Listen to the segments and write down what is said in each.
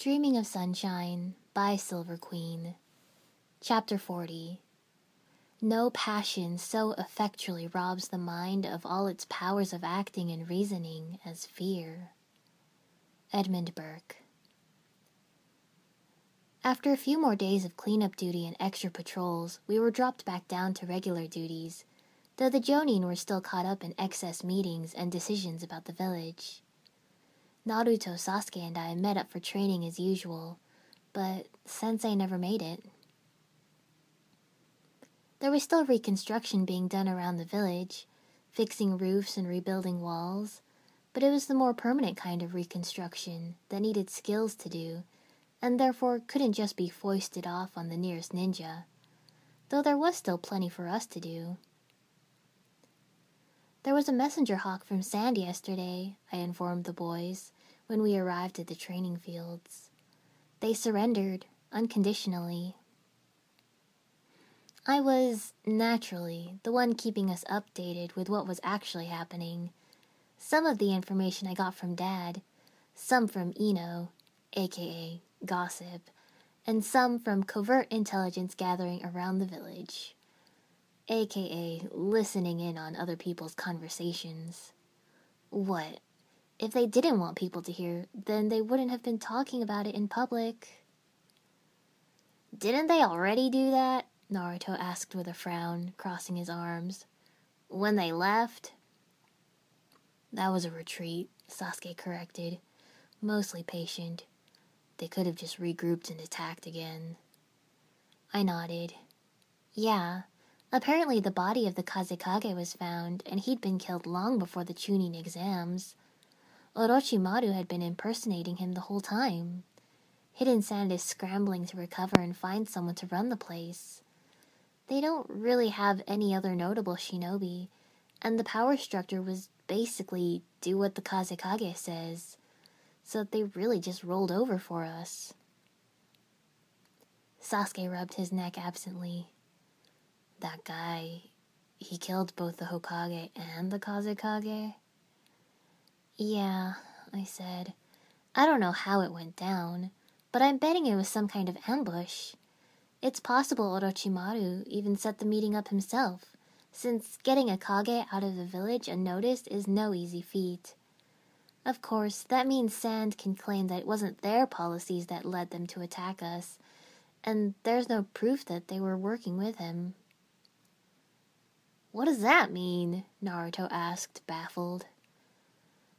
Dreaming of Sunshine by Silver Queen. Chapter 40 No passion so effectually robs the mind of all its powers of acting and reasoning as fear. Edmund Burke. After a few more days of cleanup duty and extra patrols, we were dropped back down to regular duties, though the Jonin were still caught up in excess meetings and decisions about the village. Naruto, Sasuke, and I met up for training as usual, but Sensei never made it. There was still reconstruction being done around the village, fixing roofs and rebuilding walls, but it was the more permanent kind of reconstruction that needed skills to do, and therefore couldn't just be foisted off on the nearest ninja, though there was still plenty for us to do. There was a messenger hawk from Sand yesterday, I informed the boys when we arrived at the training fields. They surrendered unconditionally. I was, naturally, the one keeping us updated with what was actually happening. Some of the information I got from Dad, some from Ino, aka Gossip, and some from covert intelligence gathering around the village aka listening in on other people's conversations. What? If they didn't want people to hear, then they wouldn't have been talking about it in public. Didn't they already do that? Naruto asked with a frown, crossing his arms. When they left? That was a retreat, Sasuke corrected, mostly patient. They could have just regrouped and attacked again. I nodded. Yeah, Apparently, the body of the Kazekage was found, and he'd been killed long before the Chunin exams. Orochimaru had been impersonating him the whole time. Hidden Sand is scrambling to recover and find someone to run the place. They don't really have any other notable shinobi, and the power structure was basically do what the Kazekage says, so they really just rolled over for us. Sasuke rubbed his neck absently that guy, he killed both the Hokage and the Kazekage? Yeah, I said. I don't know how it went down, but I'm betting it was some kind of ambush. It's possible Orochimaru even set the meeting up himself, since getting a Kage out of the village unnoticed is no easy feat. Of course, that means Sand can claim that it wasn't their policies that led them to attack us, and there's no proof that they were working with him. What does that mean? Naruto asked, baffled.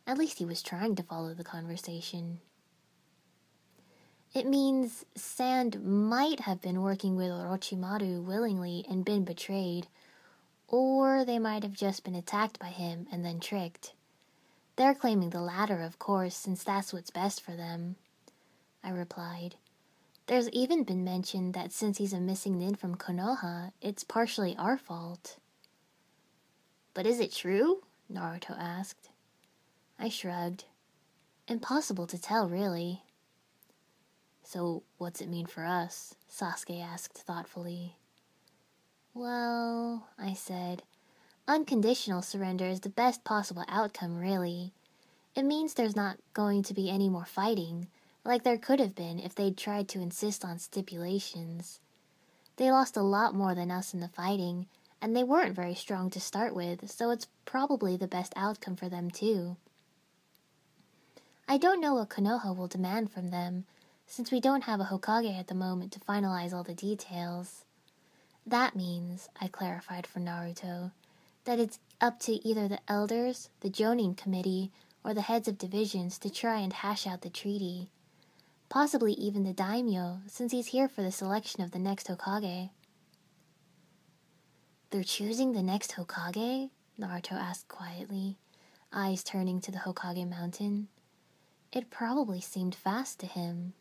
At least he was trying to follow the conversation. It means Sand might have been working with Orochimaru willingly and been betrayed, or they might have just been attacked by him and then tricked. They're claiming the latter, of course, since that's what's best for them. I replied. There's even been mention that since he's a missing nin from Konoha, it's partially our fault. But is it true? Naruto asked. I shrugged. Impossible to tell, really. So, what's it mean for us? Sasuke asked thoughtfully. Well, I said, unconditional surrender is the best possible outcome, really. It means there's not going to be any more fighting, like there could have been if they'd tried to insist on stipulations. They lost a lot more than us in the fighting, and they weren't very strong to start with, so it's probably the best outcome for them, too. I don't know what Konoha will demand from them, since we don't have a Hokage at the moment to finalize all the details. That means, I clarified for Naruto, that it's up to either the elders, the Jonin committee, or the heads of divisions to try and hash out the treaty. Possibly even the daimyo, since he's here for the selection of the next Hokage. They're choosing the next Hokage? Naruto asked quietly, eyes turning to the Hokage mountain. It probably seemed fast to him.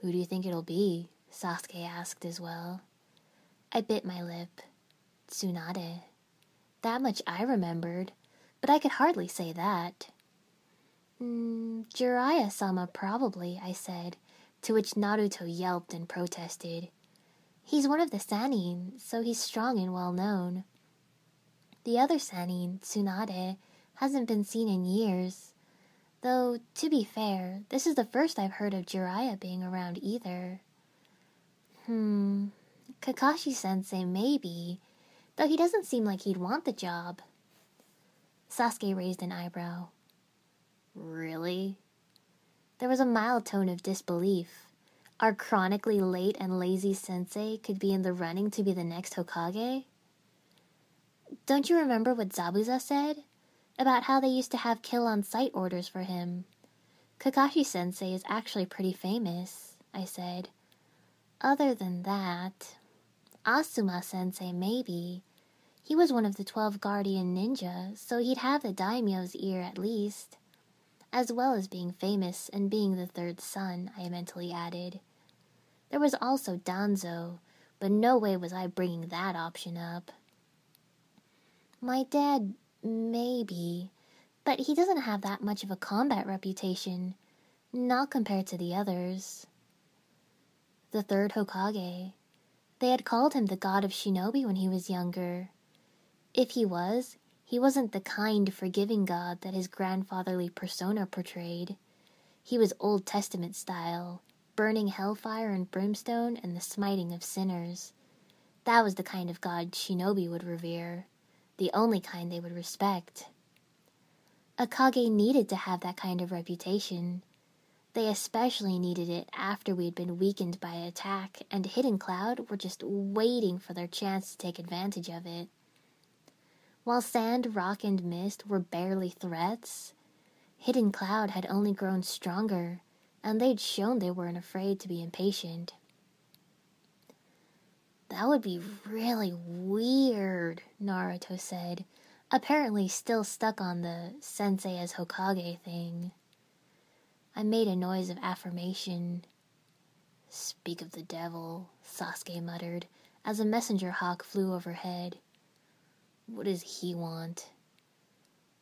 Who do you think it'll be? Sasuke asked as well. I bit my lip. Tsunade. That much I remembered, but I could hardly say that. Mm, Jiraiya sama probably, I said, to which Naruto yelped and protested. He's one of the Sannin, so he's strong and well known. The other Sannin, Tsunade, hasn't been seen in years. Though, to be fair, this is the first I've heard of Jiraiya being around either. Hmm, Kakashi sensei, maybe, though he doesn't seem like he'd want the job. Sasuke raised an eyebrow. Really? There was a mild tone of disbelief. Our chronically late and lazy sensei could be in the running to be the next Hokage? Don't you remember what Zabuza said? About how they used to have kill on sight orders for him. Kakashi sensei is actually pretty famous, I said. Other than that, Asuma sensei, maybe. He was one of the twelve guardian ninja, so he'd have the daimyo's ear at least. As well as being famous and being the third son, I mentally added. There was also Danzo, but no way was I bringing that option up. My dad, maybe, but he doesn't have that much of a combat reputation, not compared to the others. The third Hokage. They had called him the god of shinobi when he was younger. If he was, he wasn't the kind, forgiving God that his grandfatherly persona portrayed. He was Old Testament style, burning hellfire and brimstone and the smiting of sinners. That was the kind of God shinobi would revere, the only kind they would respect. Akage needed to have that kind of reputation. They especially needed it after we had been weakened by attack, and Hidden Cloud were just waiting for their chance to take advantage of it. While sand, rock, and mist were barely threats, Hidden Cloud had only grown stronger, and they'd shown they weren't afraid to be impatient. That would be really weird, Naruto said, apparently still stuck on the sensei as Hokage thing. I made a noise of affirmation. Speak of the devil, Sasuke muttered, as a messenger hawk flew overhead. What does he want?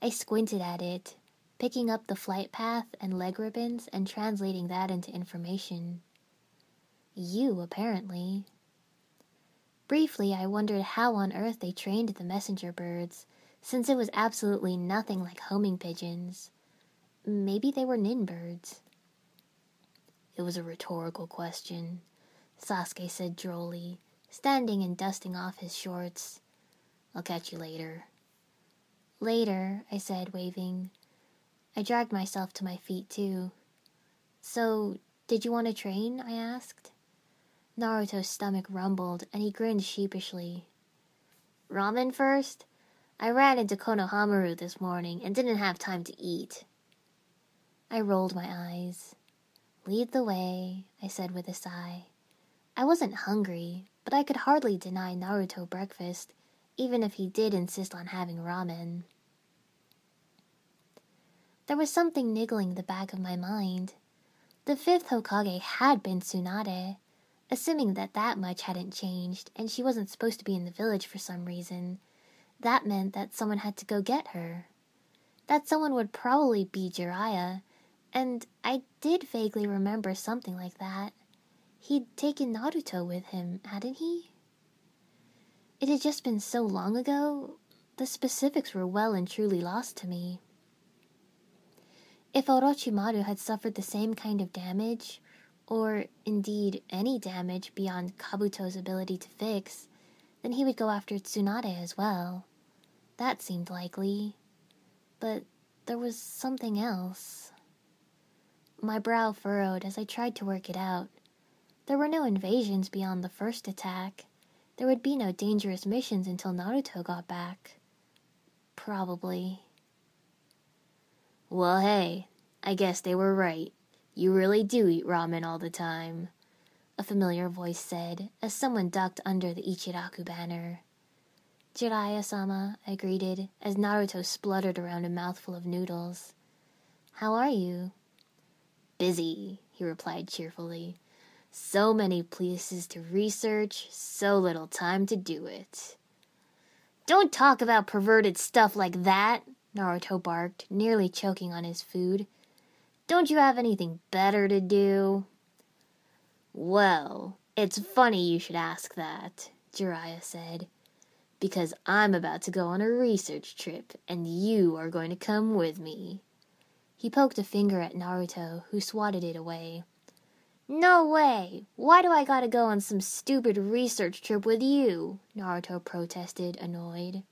I squinted at it, picking up the flight path and leg ribbons and translating that into information. You, apparently. Briefly, I wondered how on earth they trained the messenger birds, since it was absolutely nothing like homing pigeons. Maybe they were nin birds. It was a rhetorical question, Sasuke said drolly, standing and dusting off his shorts. I'll catch you later. Later, I said, waving. I dragged myself to my feet, too. So, did you want to train? I asked. Naruto's stomach rumbled, and he grinned sheepishly. Ramen first? I ran into Konohamaru this morning and didn't have time to eat. I rolled my eyes. Lead the way, I said with a sigh. I wasn't hungry, but I could hardly deny Naruto breakfast, even if he did insist on having ramen. There was something niggling the back of my mind. The fifth Hokage had been Tsunade, assuming that that much hadn't changed and she wasn't supposed to be in the village for some reason. That meant that someone had to go get her. That someone would probably be Jiraiya, and I did vaguely remember something like that. He'd taken Naruto with him, hadn't he? It had just been so long ago, the specifics were well and truly lost to me. If Orochimaru had suffered the same kind of damage, or indeed any damage beyond Kabuto's ability to fix, then he would go after Tsunade as well. That seemed likely. But there was something else. My brow furrowed as I tried to work it out. There were no invasions beyond the first attack, there would be no dangerous missions until Naruto got back. Probably. Well, hey, I guess they were right. You really do eat ramen all the time, a familiar voice said as someone ducked under the Ichiraku banner. Jiraiya sama, I greeted as Naruto spluttered around a mouthful of noodles. How are you? Busy, he replied cheerfully. So many places to research, so little time to do it. Don't talk about perverted stuff like that, Naruto barked, nearly choking on his food. Don't you have anything better to do? Well, it's funny you should ask that, Jiraiya said, because I'm about to go on a research trip, and you are going to come with me. He poked a finger at Naruto, who swatted it away. No way! Why do I gotta go on some stupid research trip with you? Naruto protested, annoyed.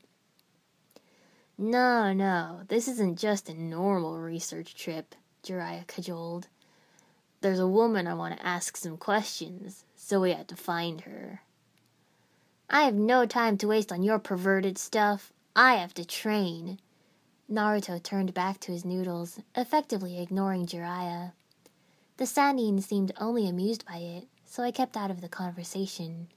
No, no, this isn't just a normal research trip, Jiraiya cajoled. There's a woman I want to ask some questions, so we had to find her. I have no time to waste on your perverted stuff. I have to train. Naruto turned back to his noodles, effectively ignoring Jiraiya. The Sannin seemed only amused by it, so I kept out of the conversation.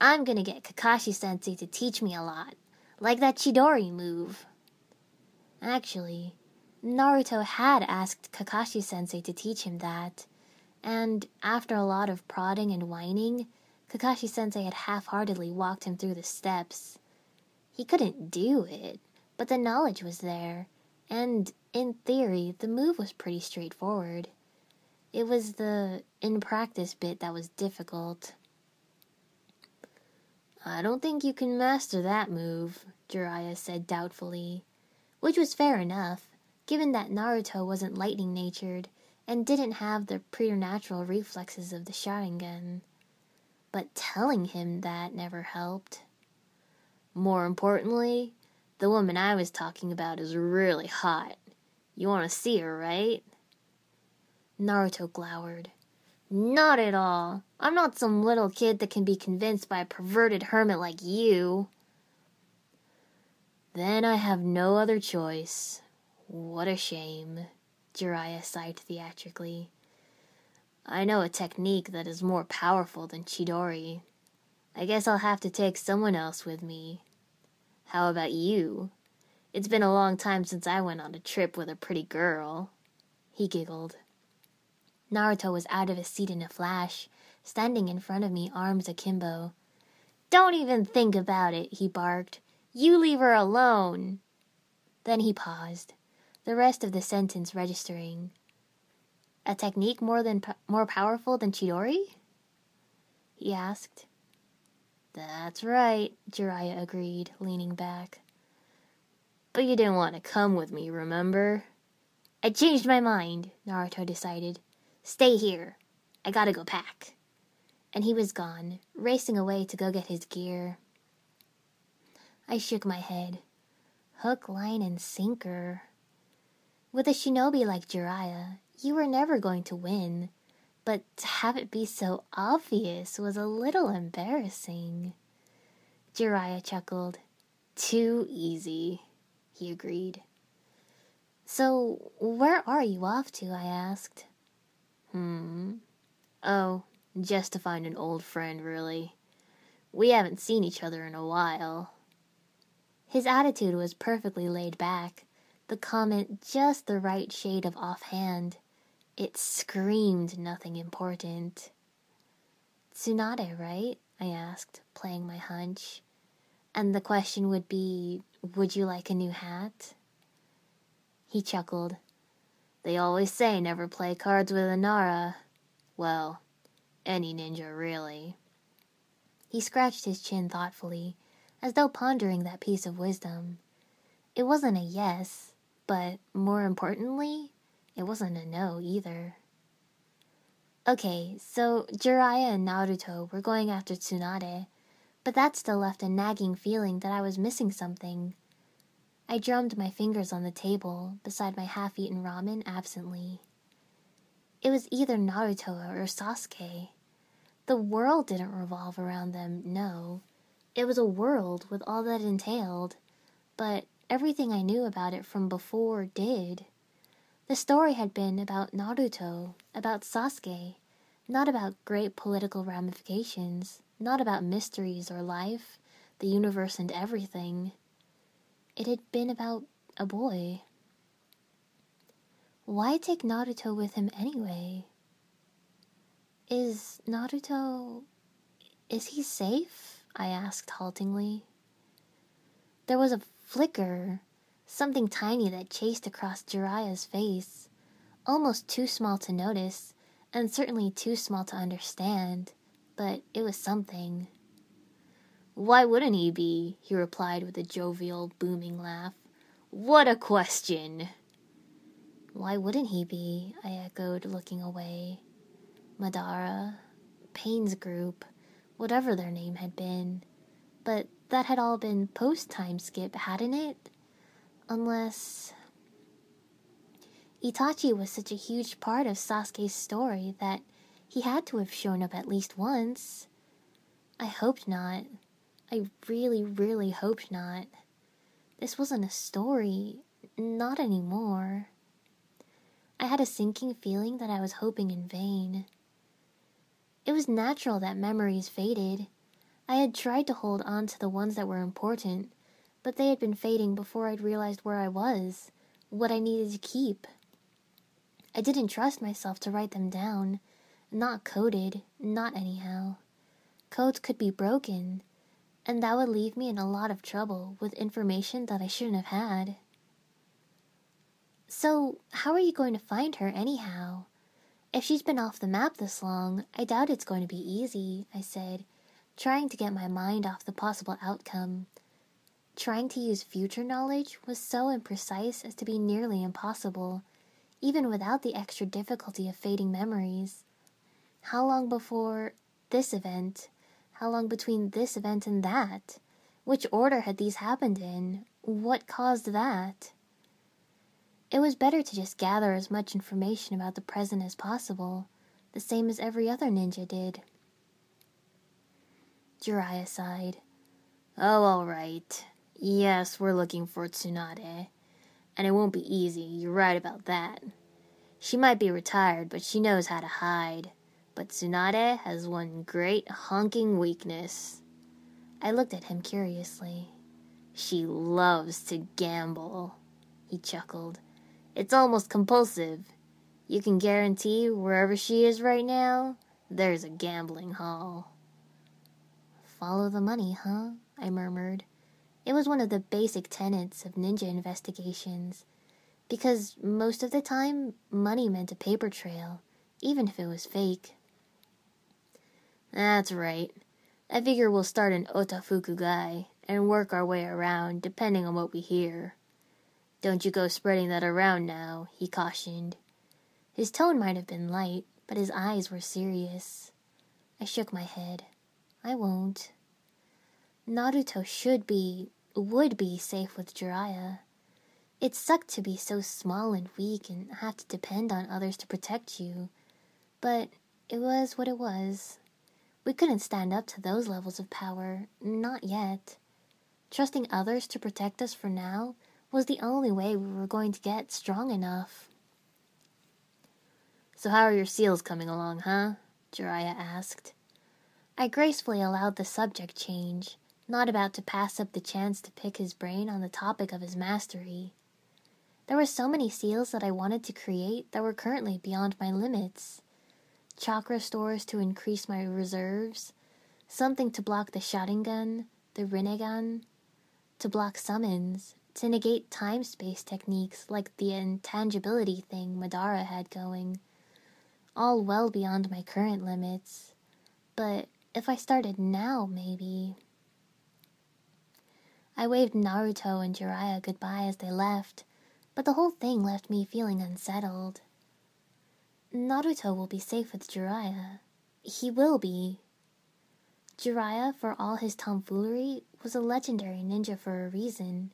I'm gonna get Kakashi sensei to teach me a lot, like that Chidori move. Actually, Naruto had asked Kakashi sensei to teach him that, and after a lot of prodding and whining, Kakashi sensei had half heartedly walked him through the steps. He couldn't do it, but the knowledge was there, and in theory, the move was pretty straightforward. It was the in practice bit that was difficult. I don't think you can master that move, Jiraiya said doubtfully, which was fair enough, given that Naruto wasn't lightning natured and didn't have the preternatural reflexes of the Sharingan. But telling him that never helped. More importantly, the woman I was talking about is really hot. You want to see her, right? Naruto glowered. Not at all. I'm not some little kid that can be convinced by a perverted hermit like you. Then I have no other choice. What a shame. Jiraiya sighed theatrically. I know a technique that is more powerful than Chidori. I guess I'll have to take someone else with me. How about you? It's been a long time since I went on a trip with a pretty girl. He giggled. Naruto was out of his seat in a flash, standing in front of me, arms akimbo. Don't even think about it, he barked. You leave her alone. Then he paused, the rest of the sentence registering. A technique more than more powerful than Chidori? He asked. That's right, Jiraiya agreed, leaning back. But you didn't want to come with me, remember? I changed my mind, Naruto decided. Stay here. I gotta go pack. And he was gone, racing away to go get his gear. I shook my head. Hook, line, and sinker. With a shinobi like Jiraiya, you were never going to win, but to have it be so obvious was a little embarrassing. Jiraiya chuckled. Too easy, he agreed. So, where are you off to? I asked. Hmm. Oh, just to find an old friend, really. We haven't seen each other in a while. His attitude was perfectly laid back, the comment just the right shade of offhand. It screamed nothing important. Tsunade, right? I asked, playing my hunch. And the question would be Would you like a new hat? He chuckled. They always say never play cards with a Nara. Well, any ninja, really. He scratched his chin thoughtfully, as though pondering that piece of wisdom. It wasn't a yes, but more importantly, it wasn't a no either. Okay, so Jiraiya and Naruto were going after Tsunade, but that still left a nagging feeling that I was missing something. I drummed my fingers on the table beside my half eaten ramen absently. It was either Naruto or Sasuke. The world didn't revolve around them, no. It was a world with all that entailed, but everything I knew about it from before did. The story had been about Naruto, about Sasuke, not about great political ramifications, not about mysteries or life, the universe and everything. It had been about a boy. Why take Naruto with him anyway? Is Naruto. Is he safe? I asked haltingly. There was a flicker, something tiny that chased across Jiraiya's face, almost too small to notice, and certainly too small to understand, but it was something. Why wouldn't he be? he replied with a jovial, booming laugh. What a question! Why wouldn't he be? I echoed, looking away. Madara, Pain's group, whatever their name had been. But that had all been post time skip, hadn't it? Unless. Itachi was such a huge part of Sasuke's story that he had to have shown up at least once. I hoped not. I really, really hoped not. This wasn't a story. Not anymore. I had a sinking feeling that I was hoping in vain. It was natural that memories faded. I had tried to hold on to the ones that were important, but they had been fading before I'd realized where I was, what I needed to keep. I didn't trust myself to write them down. Not coded, not anyhow. Codes could be broken, and that would leave me in a lot of trouble with information that I shouldn't have had. So, how are you going to find her anyhow? If she's been off the map this long, I doubt it's going to be easy, I said, trying to get my mind off the possible outcome. Trying to use future knowledge was so imprecise as to be nearly impossible, even without the extra difficulty of fading memories. How long before this event? How long between this event and that? Which order had these happened in? What caused that? It was better to just gather as much information about the present as possible, the same as every other ninja did. Jiraiya sighed. Oh, all right. Yes, we're looking for Tsunade. And it won't be easy, you're right about that. She might be retired, but she knows how to hide. But Tsunade has one great honking weakness. I looked at him curiously. She loves to gamble. He chuckled. It's almost compulsive. You can guarantee wherever she is right now, there's a gambling hall. Follow the money, huh? I murmured. It was one of the basic tenets of ninja investigations, because most of the time, money meant a paper trail, even if it was fake. That's right. I figure we'll start in Otofukugai and work our way around depending on what we hear. Don't you go spreading that around now, he cautioned. His tone might have been light, but his eyes were serious. I shook my head. I won't. Naruto should be, would be safe with Jiraiya. It sucked to be so small and weak and have to depend on others to protect you. But it was what it was. We couldn't stand up to those levels of power, not yet. Trusting others to protect us for now was the only way we were going to get strong enough. So, how are your seals coming along, huh? Jiraiya asked. I gracefully allowed the subject change, not about to pass up the chance to pick his brain on the topic of his mastery. There were so many seals that I wanted to create that were currently beyond my limits. Chakra stores to increase my reserves, something to block the Sharingan, the Rinnegan, to block summons, to negate time space techniques like the intangibility thing Madara had going. All well beyond my current limits. But if I started now, maybe. I waved Naruto and Jiraiya goodbye as they left, but the whole thing left me feeling unsettled. Naruto will be safe with Jiraiya. He will be. Jiraiya, for all his tomfoolery, was a legendary ninja for a reason.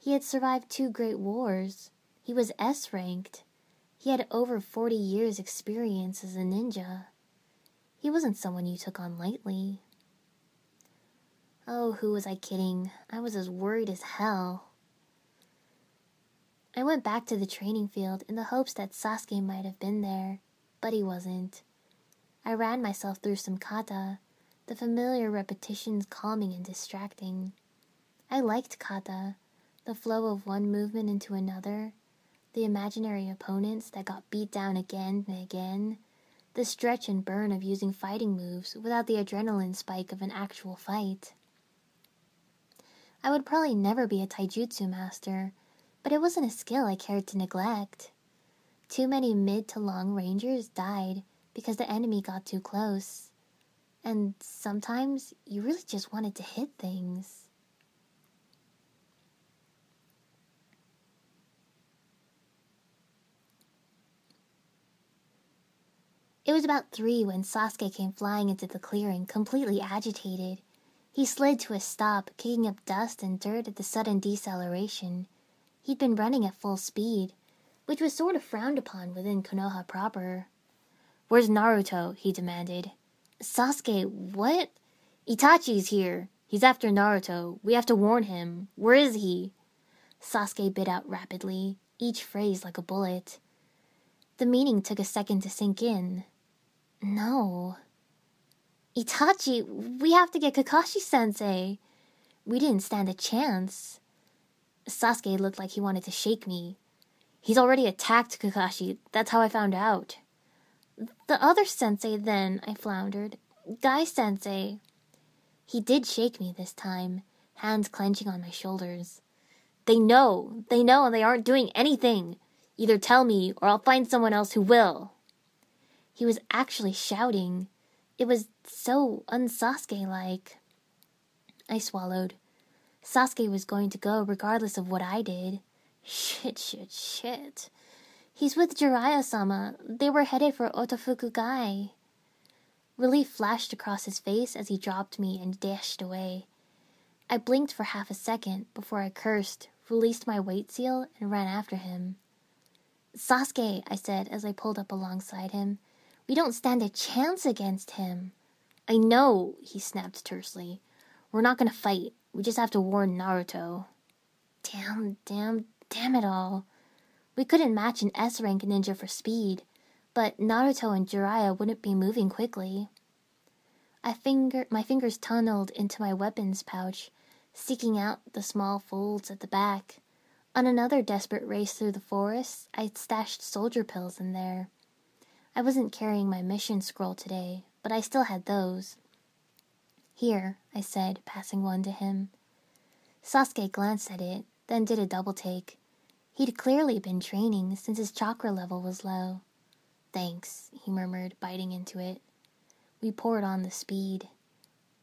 He had survived two great wars. He was S ranked. He had over 40 years' experience as a ninja. He wasn't someone you took on lightly. Oh, who was I kidding? I was as worried as hell. I went back to the training field in the hopes that Sasuke might have been there, but he wasn't. I ran myself through some kata, the familiar repetitions calming and distracting. I liked kata, the flow of one movement into another, the imaginary opponents that got beat down again and again, the stretch and burn of using fighting moves without the adrenaline spike of an actual fight. I would probably never be a taijutsu master, but it wasn't a skill I cared to neglect. Too many mid to long rangers died because the enemy got too close. And sometimes you really just wanted to hit things. It was about three when Sasuke came flying into the clearing, completely agitated. He slid to a stop, kicking up dust and dirt at the sudden deceleration. He'd been running at full speed, which was sort of frowned upon within Konoha proper. Where's Naruto? he demanded. Sasuke, what? Itachi's here. He's after Naruto. We have to warn him. Where is he? Sasuke bit out rapidly, each phrase like a bullet. The meaning took a second to sink in. No. Itachi, we have to get Kakashi sensei. We didn't stand a chance. Sasuke looked like he wanted to shake me. He's already attacked Kakashi. That's how I found out. The other sensei, then, I floundered. Guy sensei. He did shake me this time, hands clenching on my shoulders. They know. They know, and they aren't doing anything. Either tell me, or I'll find someone else who will. He was actually shouting. It was so unsasuke like. I swallowed. Sasuke was going to go regardless of what I did. Shit, shit, shit. He's with Jiraiya sama. They were headed for Otofuku Relief flashed across his face as he dropped me and dashed away. I blinked for half a second before I cursed, released my weight seal, and ran after him. Sasuke, I said as I pulled up alongside him. We don't stand a chance against him. I know, he snapped tersely. We're not gonna fight. We just have to warn Naruto. Damn, damn, damn it all. We couldn't match an S rank ninja for speed, but Naruto and Jiraiya wouldn't be moving quickly. I finger my fingers tunneled into my weapons pouch, seeking out the small folds at the back. On another desperate race through the forest, I'd stashed soldier pills in there. I wasn't carrying my mission scroll today, but I still had those. Here, I said, passing one to him. Sasuke glanced at it, then did a double take. He'd clearly been training since his chakra level was low. Thanks, he murmured, biting into it. We poured on the speed.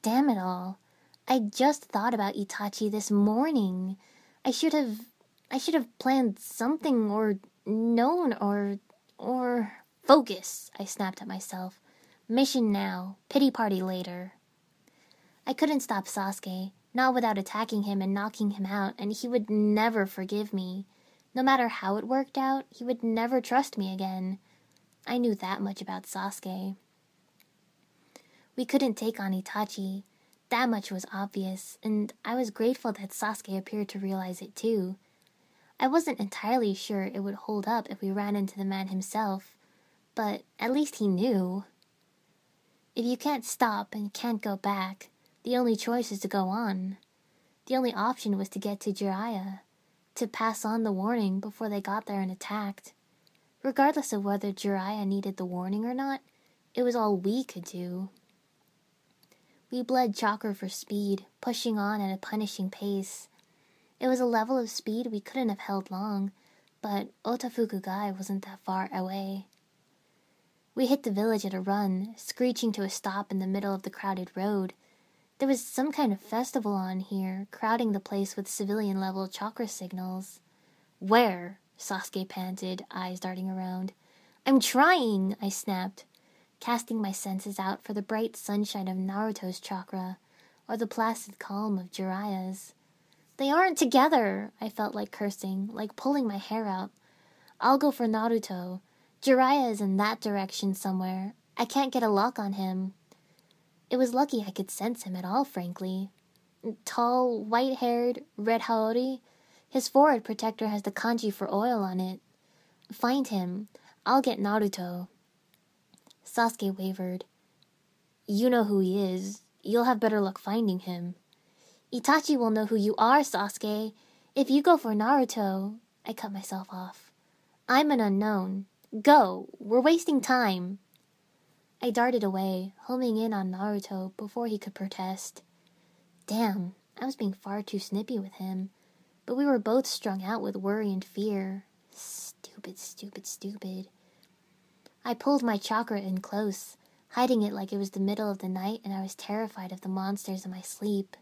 Damn it all. I just thought about Itachi this morning. I should have I should have planned something or known or or focus, I snapped at myself. Mission now, pity party later. I couldn't stop Sasuke, not without attacking him and knocking him out, and he would never forgive me. No matter how it worked out, he would never trust me again. I knew that much about Sasuke. We couldn't take on Itachi. That much was obvious, and I was grateful that Sasuke appeared to realize it too. I wasn't entirely sure it would hold up if we ran into the man himself, but at least he knew. If you can't stop and can't go back, the only choice is to go on. The only option was to get to Jiraiya, to pass on the warning before they got there and attacked. Regardless of whether Jiraiya needed the warning or not, it was all we could do. We bled chakra for speed, pushing on at a punishing pace. It was a level of speed we couldn't have held long, but Otofukugai wasn't that far away. We hit the village at a run, screeching to a stop in the middle of the crowded road, there was some kind of festival on here, crowding the place with civilian level chakra signals. Where? Sasuke panted, eyes darting around. I'm trying, I snapped, casting my senses out for the bright sunshine of Naruto's chakra, or the placid calm of Jiraiya's. They aren't together, I felt like cursing, like pulling my hair out. I'll go for Naruto. Jiraiya is in that direction somewhere. I can't get a lock on him. It was lucky I could sense him at all, frankly. Tall, white haired, red haori. His forehead protector has the kanji for oil on it. Find him. I'll get Naruto. Sasuke wavered. You know who he is. You'll have better luck finding him. Itachi will know who you are, Sasuke. If you go for Naruto, I cut myself off. I'm an unknown. Go. We're wasting time. I darted away, homing in on Naruto before he could protest. Damn, I was being far too snippy with him, but we were both strung out with worry and fear. Stupid, stupid, stupid. I pulled my chakra in close, hiding it like it was the middle of the night and I was terrified of the monsters in my sleep.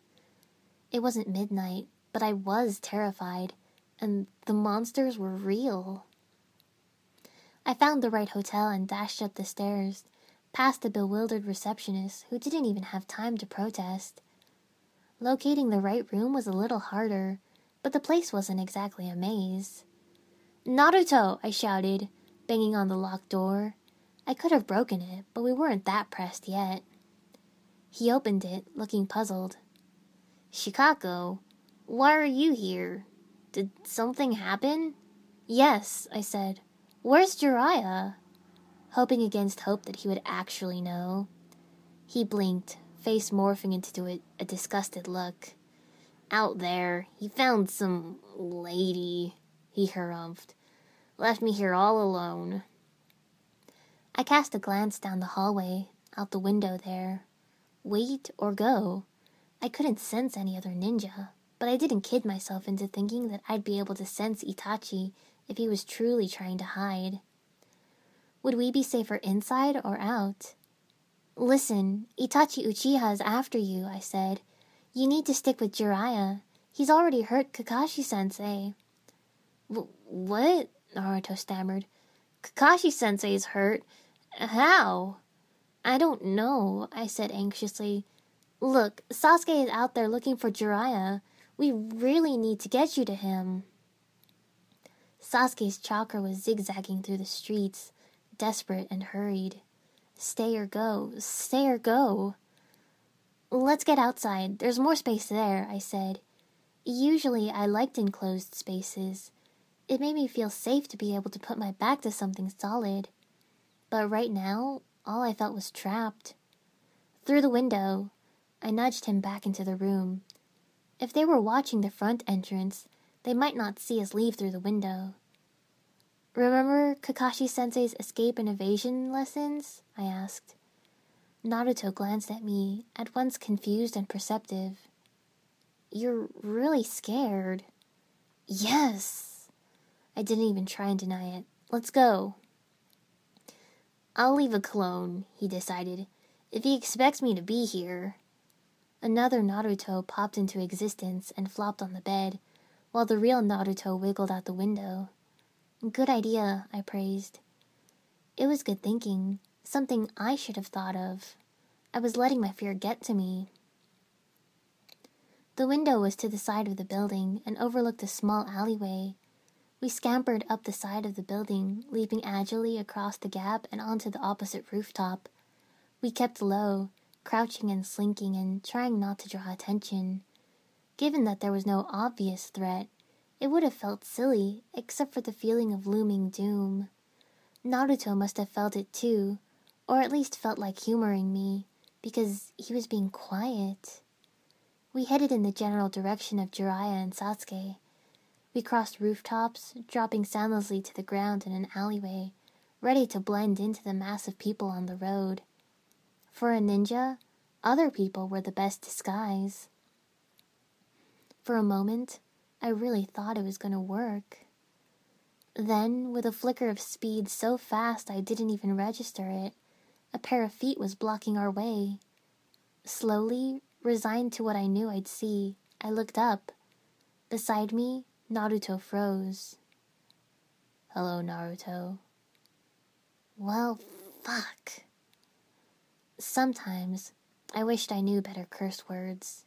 It wasn't midnight, but I was terrified, and the monsters were real. I found the right hotel and dashed up the stairs past the bewildered receptionist who didn't even have time to protest. Locating the right room was a little harder, but the place wasn't exactly a maze. Naruto! I shouted, banging on the locked door. I could have broken it, but we weren't that pressed yet. He opened it, looking puzzled. Shikako, why are you here? Did something happen? Yes, I said. Where's Jiraiya? Hoping against hope that he would actually know. He blinked, face morphing into a, a disgusted look. Out there, he found some lady, he harumphed. Left me here all alone. I cast a glance down the hallway, out the window there. Wait or go? I couldn't sense any other ninja, but I didn't kid myself into thinking that I'd be able to sense Itachi if he was truly trying to hide. Would we be safer inside or out? Listen, Itachi Uchiha is after you, I said. You need to stick with Jiraiya. He's already hurt Kakashi sensei. what? Naruto stammered. Kakashi sensei's hurt. How? I don't know, I said anxiously. Look, Sasuke is out there looking for Jiraiya. We really need to get you to him. Sasuke's chakra was zigzagging through the streets, desperate and hurried. Stay or go, stay or go. Let's get outside. There's more space there, I said. Usually I liked enclosed spaces. It made me feel safe to be able to put my back to something solid. But right now, all I felt was trapped. Through the window, I nudged him back into the room. If they were watching the front entrance, they might not see us leave through the window. Remember Kakashi sensei's escape and evasion lessons? I asked. Naruto glanced at me, at once confused and perceptive. You're really scared. Yes. I didn't even try and deny it. Let's go. I'll leave a clone, he decided, if he expects me to be here. Another Naruto popped into existence and flopped on the bed, while the real Naruto wiggled out the window. Good idea, I praised. It was good thinking, something I should have thought of. I was letting my fear get to me. The window was to the side of the building and overlooked a small alleyway. We scampered up the side of the building, leaping agilely across the gap and onto the opposite rooftop. We kept low, crouching and slinking and trying not to draw attention. Given that there was no obvious threat, it would have felt silly, except for the feeling of looming doom. Naruto must have felt it too, or at least felt like humoring me, because he was being quiet. We headed in the general direction of Jiraiya and Sasuke. We crossed rooftops, dropping soundlessly to the ground in an alleyway, ready to blend into the mass of people on the road. For a ninja, other people were the best disguise. For a moment, I really thought it was going to work. Then, with a flicker of speed so fast I didn't even register it, a pair of feet was blocking our way. Slowly, resigned to what I knew I'd see, I looked up. Beside me, Naruto froze. Hello, Naruto. Well, fuck. Sometimes I wished I knew better curse words.